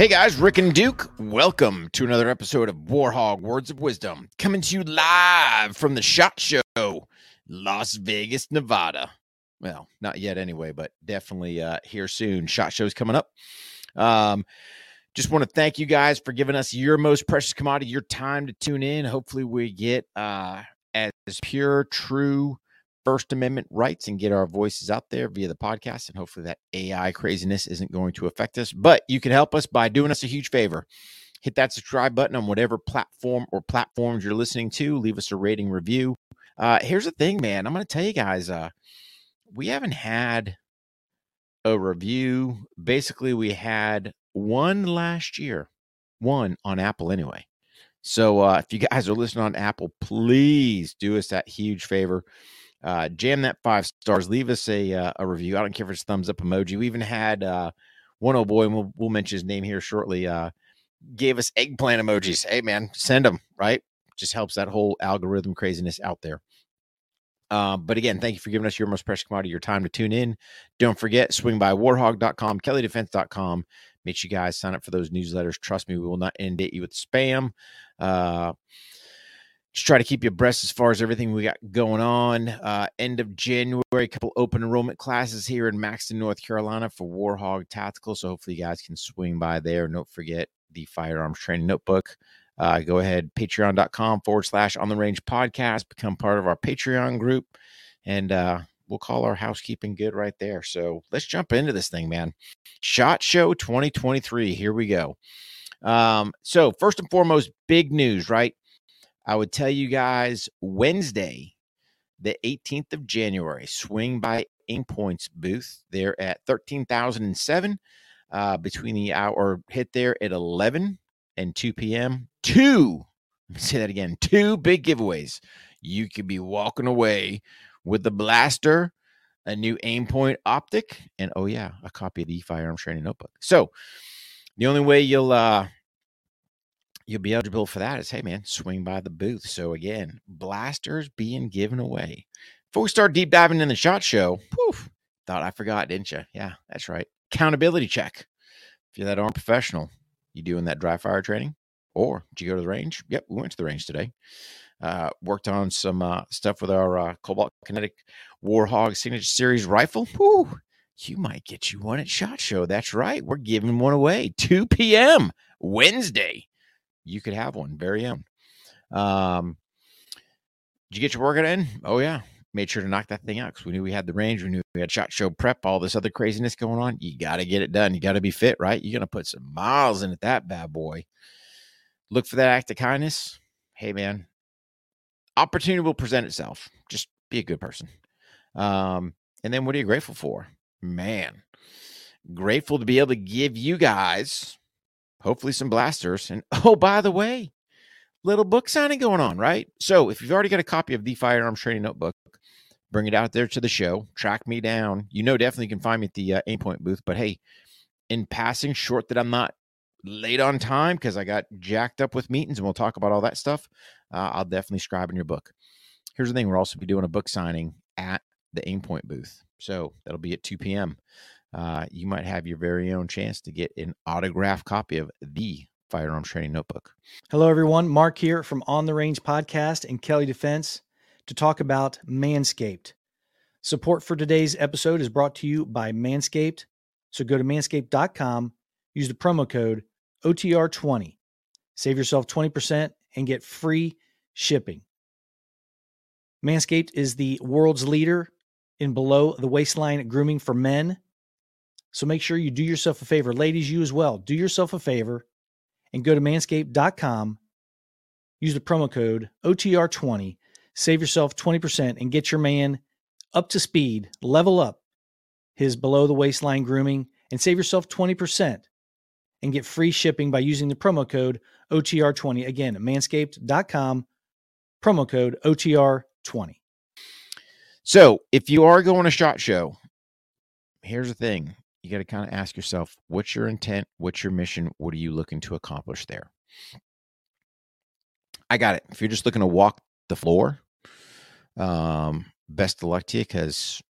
Hey guys, Rick and Duke, welcome to another episode of Warhog Words of Wisdom, coming to you live from the SHOT Show, Las Vegas, Nevada. Well, not yet anyway, but definitely uh, here soon. SHOT Show's coming up. Um, just want to thank you guys for giving us your most precious commodity, your time to tune in. Hopefully, we get uh, as pure, true First Amendment rights and get our voices out there via the podcast. And hopefully, that AI craziness isn't going to affect us. But you can help us by doing us a huge favor. Hit that subscribe button on whatever platform or platforms you're listening to. Leave us a rating review. Uh, here's the thing, man. I'm going to tell you guys, uh, we haven't had a review. Basically, we had one last year, one on Apple anyway. So uh, if you guys are listening on Apple, please do us that huge favor. Uh, jam that five stars. Leave us a uh, a review. I don't care if it's thumbs up emoji. We even had uh, one old boy, and we'll, we'll mention his name here shortly. Uh, gave us eggplant emojis. Hey man, send them. Right, just helps that whole algorithm craziness out there. Uh, but again, thank you for giving us your most precious commodity, your time to tune in. Don't forget, swing by warhog.com, kellydefense.com. Make sure you guys sign up for those newsletters. Trust me, we will not inundate you with spam. Uh, just try to keep you abreast as far as everything we got going on. Uh, end of January, a couple open enrollment classes here in Maxton, North Carolina for Warhog Tactical. So hopefully you guys can swing by there. Don't forget the firearms training notebook. Uh, go ahead, patreon.com forward slash on the range podcast, become part of our Patreon group, and uh, we'll call our housekeeping good right there. So let's jump into this thing, man. Shot Show 2023. Here we go. Um, so, first and foremost, big news, right? I would tell you guys Wednesday, the 18th of January, swing by Aimpoint's booth. They're at 13,007 uh, between the hour, hit there at 11 and 2 p.m. Two, let me say that again, two big giveaways. You could be walking away with the blaster, a new Aimpoint optic, and oh, yeah, a copy of the firearm training notebook. So, the only way you'll uh, you'll be eligible for that is hey man, swing by the booth. So again, blasters being given away. Before we start deep diving in the shot show, poof, thought I forgot, didn't you? Yeah, that's right. Accountability check. If you're that armed professional, you doing that dry fire training? Or did you go to the range? Yep, we went to the range today. Uh, worked on some uh, stuff with our uh, Cobalt Kinetic Warhog Signature Series rifle. Whew, you might get you one at Shot Show. That's right. We're giving one away 2 p.m. Wednesday you could have one very own. Um, did you get your workout in? Oh yeah, made sure to knock that thing out because we knew we had the range, we knew we had shot show prep, all this other craziness going on. You got to get it done. You got to be fit, right? You're gonna put some miles in it, that bad boy. Look for that act of kindness. Hey man, opportunity will present itself. Just be a good person. Um, and then what are you grateful for? Man, grateful to be able to give you guys hopefully some blasters. And oh, by the way, little book signing going on, right? So if you've already got a copy of the Firearms Training Notebook, bring it out there to the show, track me down. You know, definitely can find me at the uh, Aimpoint booth. But hey, in passing, short that I'm not late on time because I got jacked up with meetings and we'll talk about all that stuff. Uh, I'll definitely scribe in your book. Here's the thing we're also be doing a book signing at the Aimpoint booth. So that'll be at 2 p.m uh, you might have your very own chance to get an autographed copy of the firearms training notebook. Hello, everyone. Mark here from On the Range Podcast and Kelly Defense to talk about Manscaped. Support for today's episode is brought to you by Manscaped. So go to manscaped.com, use the promo code OTR20, save yourself 20%, and get free shipping. Manscaped is the world's leader in below the waistline grooming for men so make sure you do yourself a favor. Ladies, you as well. Do yourself a favor and go to manscaped.com. Use the promo code OTR20. Save yourself 20% and get your man up to speed, level up his below the waistline grooming, and save yourself 20% and get free shipping by using the promo code OTR20. Again, manscaped.com, promo code OTR20. So if you are going to SHOT Show, here's the thing you got to kind of ask yourself what's your intent what's your mission what are you looking to accomplish there i got it if you're just looking to walk the floor um best of luck to you because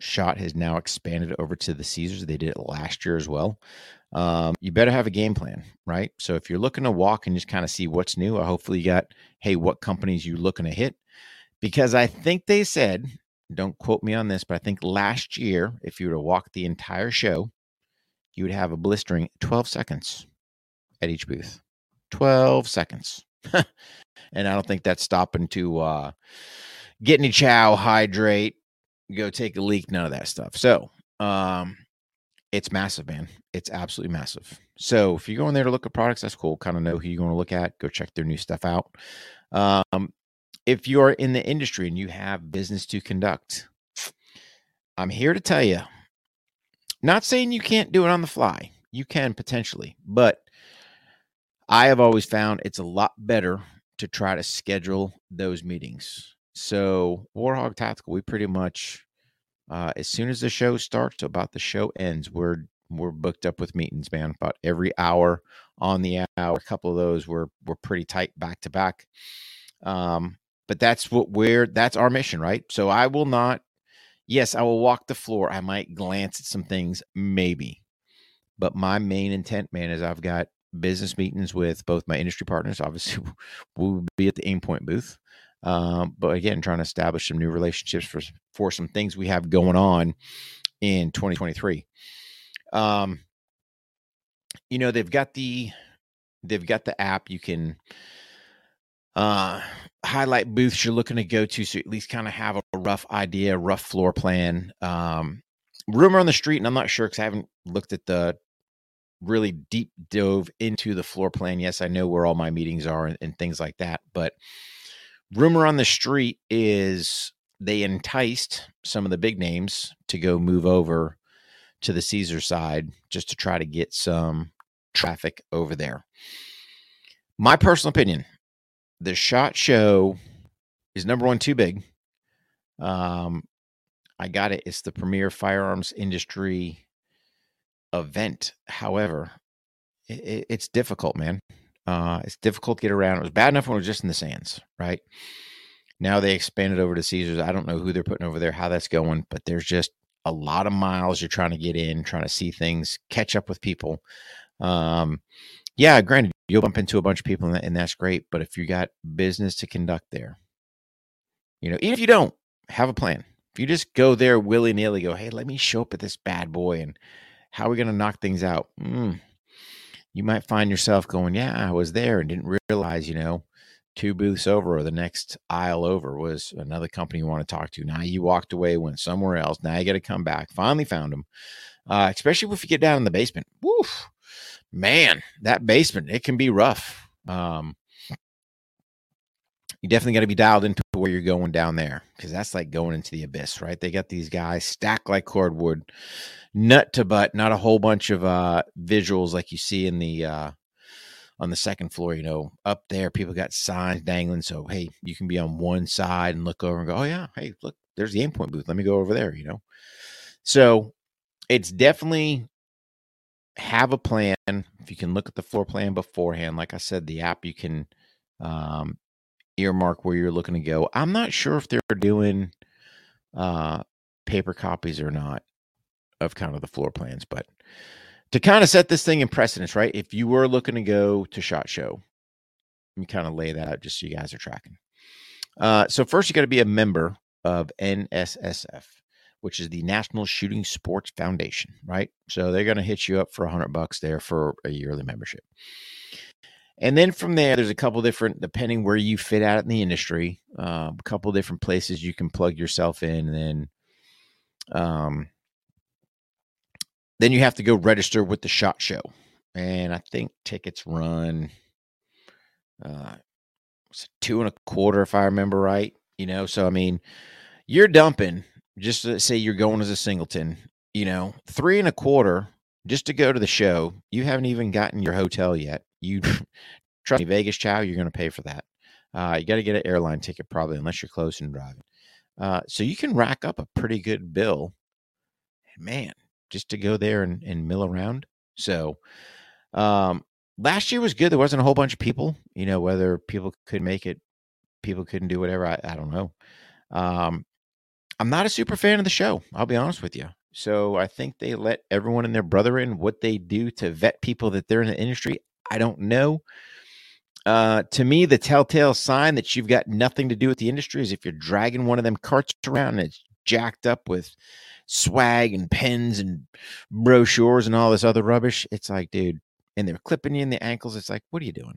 Shot has now expanded over to the Caesars. They did it last year as well. Um, you better have a game plan, right? So if you're looking to walk and just kind of see what's new, hopefully you got, hey, what companies you looking to hit? Because I think they said, don't quote me on this, but I think last year, if you were to walk the entire show, you would have a blistering 12 seconds at each booth. 12 seconds. and I don't think that's stopping to uh, get any chow, hydrate, go take a leak, none of that stuff. So, um, it's massive, man. It's absolutely massive. So, if you're going there to look at products, that's cool. Kind of know who you're going to look at. Go check their new stuff out. Um, if you're in the industry and you have business to conduct, I'm here to tell you. Not saying you can't do it on the fly. You can potentially, but I have always found it's a lot better to try to schedule those meetings. So, Warhog Tactical, we pretty much, uh, as soon as the show starts to about the show ends, we're we're booked up with meetings, man. About every hour on the hour. A couple of those were were pretty tight back to back. Um, but that's what we're that's our mission, right? So I will not. Yes, I will walk the floor. I might glance at some things, maybe, but my main intent, man, is I've got business meetings with both my industry partners. Obviously, we'll be at the Aimpoint booth, um, but again, trying to establish some new relationships for for some things we have going on in 2023. Um, you know, they've got the they've got the app. You can uh highlight booths you're looking to go to, so at least kind of have a rough idea, rough floor plan. Um, rumor on the street, and I'm not sure because I haven't looked at the really deep dove into the floor plan. Yes, I know where all my meetings are and, and things like that. But rumor on the street is they enticed some of the big names to go move over to the Caesar side just to try to get some traffic over there. My personal opinion, the shot show is number one too big. Um, I got it. It's the premier firearms industry event. However, it, it's difficult, man. Uh, it's difficult to get around. It was bad enough when it was just in the sands, right? Now they expanded over to Caesars. I don't know who they're putting over there, how that's going, but there's just a lot of miles you're trying to get in, trying to see things, catch up with people. Um, yeah, granted, you'll bump into a bunch of people, and, that, and that's great. But if you got business to conduct there, you know, even if you don't have a plan, if you just go there willy nilly, go, hey, let me show up at this bad boy and how are we going to knock things out? Mm. You might find yourself going, Yeah, I was there and didn't realize, you know, two booths over or the next aisle over was another company you want to talk to. Now you walked away, went somewhere else. Now you got to come back. Finally found them. Uh, especially if you get down in the basement. Woof, man, that basement, it can be rough. Um, you definitely got to be dialed into where you're going down there because that's like going into the abyss, right? They got these guys stacked like cordwood, nut to butt, not a whole bunch of uh, visuals like you see in the uh, on the second floor. You know, up there, people got signs dangling, so hey, you can be on one side and look over and go, oh yeah, hey, look, there's the Aimpoint booth. Let me go over there. You know, so it's definitely have a plan. If you can look at the floor plan beforehand, like I said, the app you can um, earmark where you're looking to go. I'm not sure if they're doing uh, paper copies or not of kind of the floor plans, but to kind of set this thing in precedence, right? If you were looking to go to Shot Show, let me kind of lay that out just so you guys are tracking. Uh, so first, you got to be a member of NSSF, which is the National Shooting Sports Foundation, right? So they're going to hit you up for a hundred bucks there for a yearly membership. And then from there, there's a couple different, depending where you fit out in the industry, uh, a couple different places you can plug yourself in. And then, um, then you have to go register with the Shot Show, and I think tickets run uh, two and a quarter if I remember right. You know, so I mean, you're dumping. Just say you're going as a singleton, you know, three and a quarter just to go to the show. You haven't even gotten your hotel yet you trust me, Vegas Chow, you're going to pay for that. Uh, you got to get an airline ticket probably, unless you're close and driving. Uh, so you can rack up a pretty good bill, man, just to go there and, and mill around. So um, last year was good. There wasn't a whole bunch of people. You know, whether people could make it, people couldn't do whatever. I, I don't know. Um, I'm not a super fan of the show. I'll be honest with you. So I think they let everyone and their brother in. What they do to vet people that they're in the industry, I don't know. Uh, to me, the telltale sign that you've got nothing to do with the industry is if you're dragging one of them carts around and it's jacked up with swag and pens and brochures and all this other rubbish. It's like, dude, and they're clipping you in the ankles. It's like, what are you doing?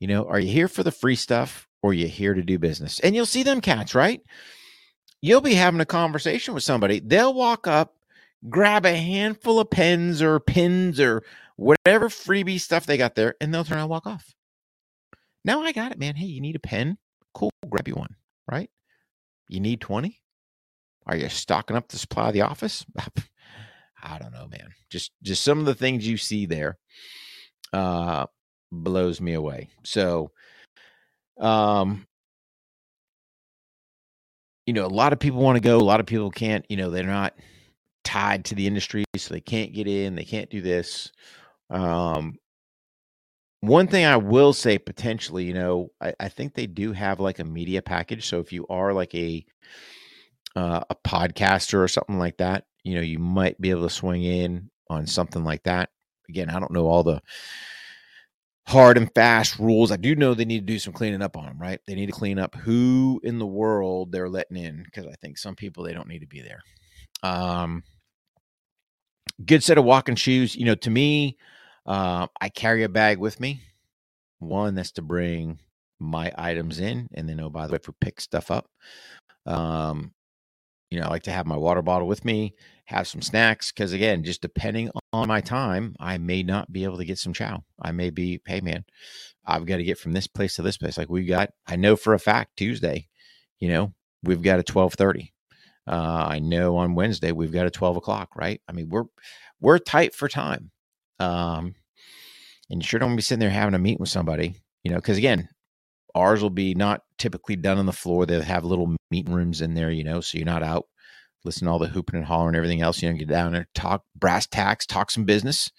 You know, are you here for the free stuff or are you here to do business? And you'll see them cats, right? You'll be having a conversation with somebody. They'll walk up, grab a handful of pens or pins or whatever freebie stuff they got there, and they'll turn around and walk off. Now I got it, man. Hey, you need a pen? Cool, grab you one, right? You need 20? Are you stocking up the supply of the office? I don't know, man. Just just some of the things you see there uh blows me away. So um you know, a lot of people want to go, a lot of people can't, you know, they're not tied to the industry, so they can't get in, they can't do this. Um one thing I will say potentially, you know, I, I think they do have like a media package. So if you are like a uh, a podcaster or something like that, you know, you might be able to swing in on something like that. Again, I don't know all the hard and fast rules. I do know they need to do some cleaning up on them, right? They need to clean up who in the world they're letting in because I think some people they don't need to be there. Um, good set of walking shoes. You know, to me, uh, I carry a bag with me. One that's to bring my items in, and then oh by the way, if we pick stuff up, um, you know, I like to have my water bottle with me, have some snacks, because again, just depending on my time, I may not be able to get some chow. I may be, hey man, I've got to get from this place to this place. Like we got, I know for a fact Tuesday, you know, we've got a twelve thirty. Uh, I know on Wednesday we've got a twelve o'clock. Right? I mean, we're we're tight for time. Um, and you sure don't be sitting there having a meet with somebody, you know, because again, ours will be not typically done on the floor. They'll have little meeting rooms in there, you know, so you're not out listening to all the hooping and hollering and everything else. You know, get down there, talk brass tacks, talk some business,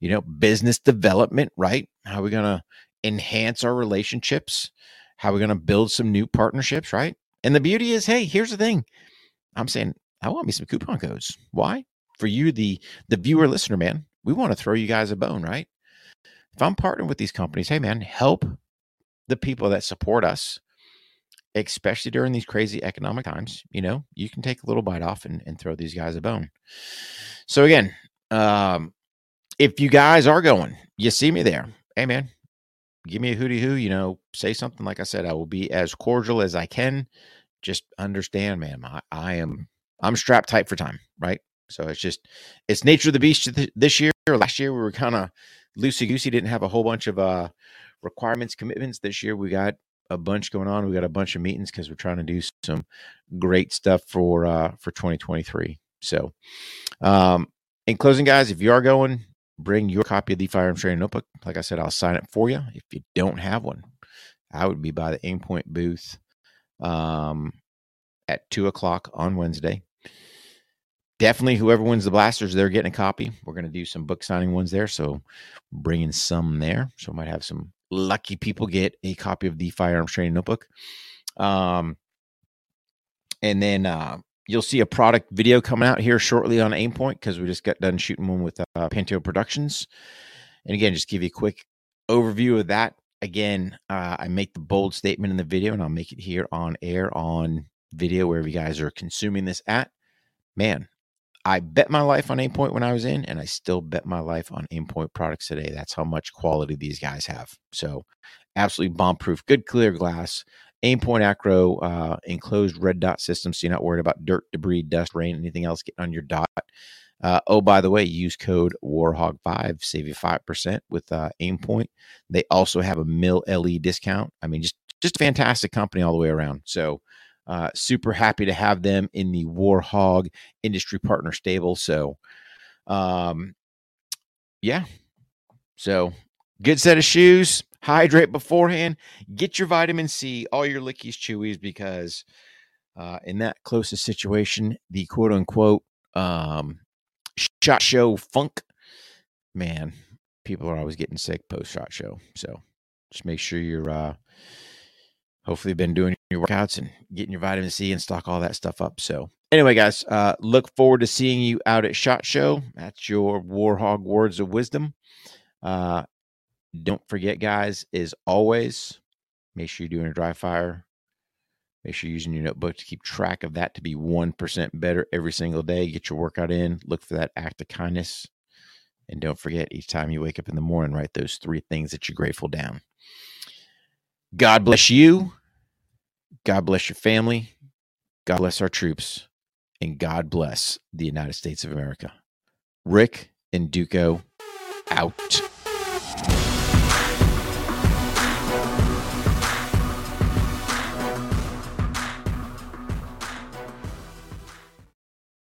you know, business development, right? How are we going to enhance our relationships? How are we going to build some new partnerships, right? And the beauty is, hey, here's the thing. I'm saying I want me some coupon codes. Why? For you, the the viewer listener, man, we want to throw you guys a bone, right? If I'm partnering with these companies, hey man, help the people that support us, especially during these crazy economic times, you know, you can take a little bite off and, and throw these guys a bone. So again, um, if you guys are going, you see me there. Hey man, give me a hootie hoo, you know, say something. Like I said, I will be as cordial as I can. Just understand, man, I, I am I'm strapped tight for time, right? So it's just it's nature of the beast this year. Last year we were kind of loosey goosey, didn't have a whole bunch of uh requirements, commitments. This year we got a bunch going on. We got a bunch of meetings because we're trying to do some great stuff for uh, for 2023. So, um, in closing, guys, if you are going, bring your copy of the Firearms Training Notebook. Like I said, I'll sign it for you. If you don't have one, I would be by the Aimpoint booth um, at two o'clock on Wednesday. Definitely, whoever wins the blasters, they're getting a copy. We're going to do some book signing ones there, so bringing some there. So, I might have some lucky people get a copy of the firearms training notebook. Um, and then uh, you'll see a product video coming out here shortly on Aimpoint because we just got done shooting one with uh, Panto Productions. And again, just give you a quick overview of that. Again, uh, I make the bold statement in the video, and I'll make it here on air on video wherever you guys are consuming this at. Man, I bet my life on Aimpoint when I was in, and I still bet my life on Aimpoint products today. That's how much quality these guys have. So, absolutely bomb proof, good clear glass. Aimpoint Acro uh, enclosed red dot system, so you're not worried about dirt, debris, dust, rain, anything else getting on your dot. Uh, oh, by the way, use code Warhog5, save you 5% with uh, Aimpoint. They also have a Mill LE discount. I mean, just just a fantastic company all the way around. So, uh, super happy to have them in the Warhog industry partner stable. So, um, yeah. So, good set of shoes. Hydrate beforehand. Get your vitamin C, all your lickies, chewies, because uh, in that closest situation, the quote unquote um, shot show funk, man, people are always getting sick post shot show. So just make sure you're uh, hopefully been doing your workouts and getting your vitamin C and stock all that stuff up. So anyway, guys, uh, look forward to seeing you out at Shot Show. That's your Warhog Words of Wisdom. Uh, don't forget, guys, as always, make sure you're doing a dry fire. Make sure you're using your notebook to keep track of that to be 1% better every single day. Get your workout in. Look for that act of kindness. And don't forget, each time you wake up in the morning, write those three things that you're grateful down. God bless you. God bless your family. God bless our troops. And God bless the United States of America. Rick and Duco out.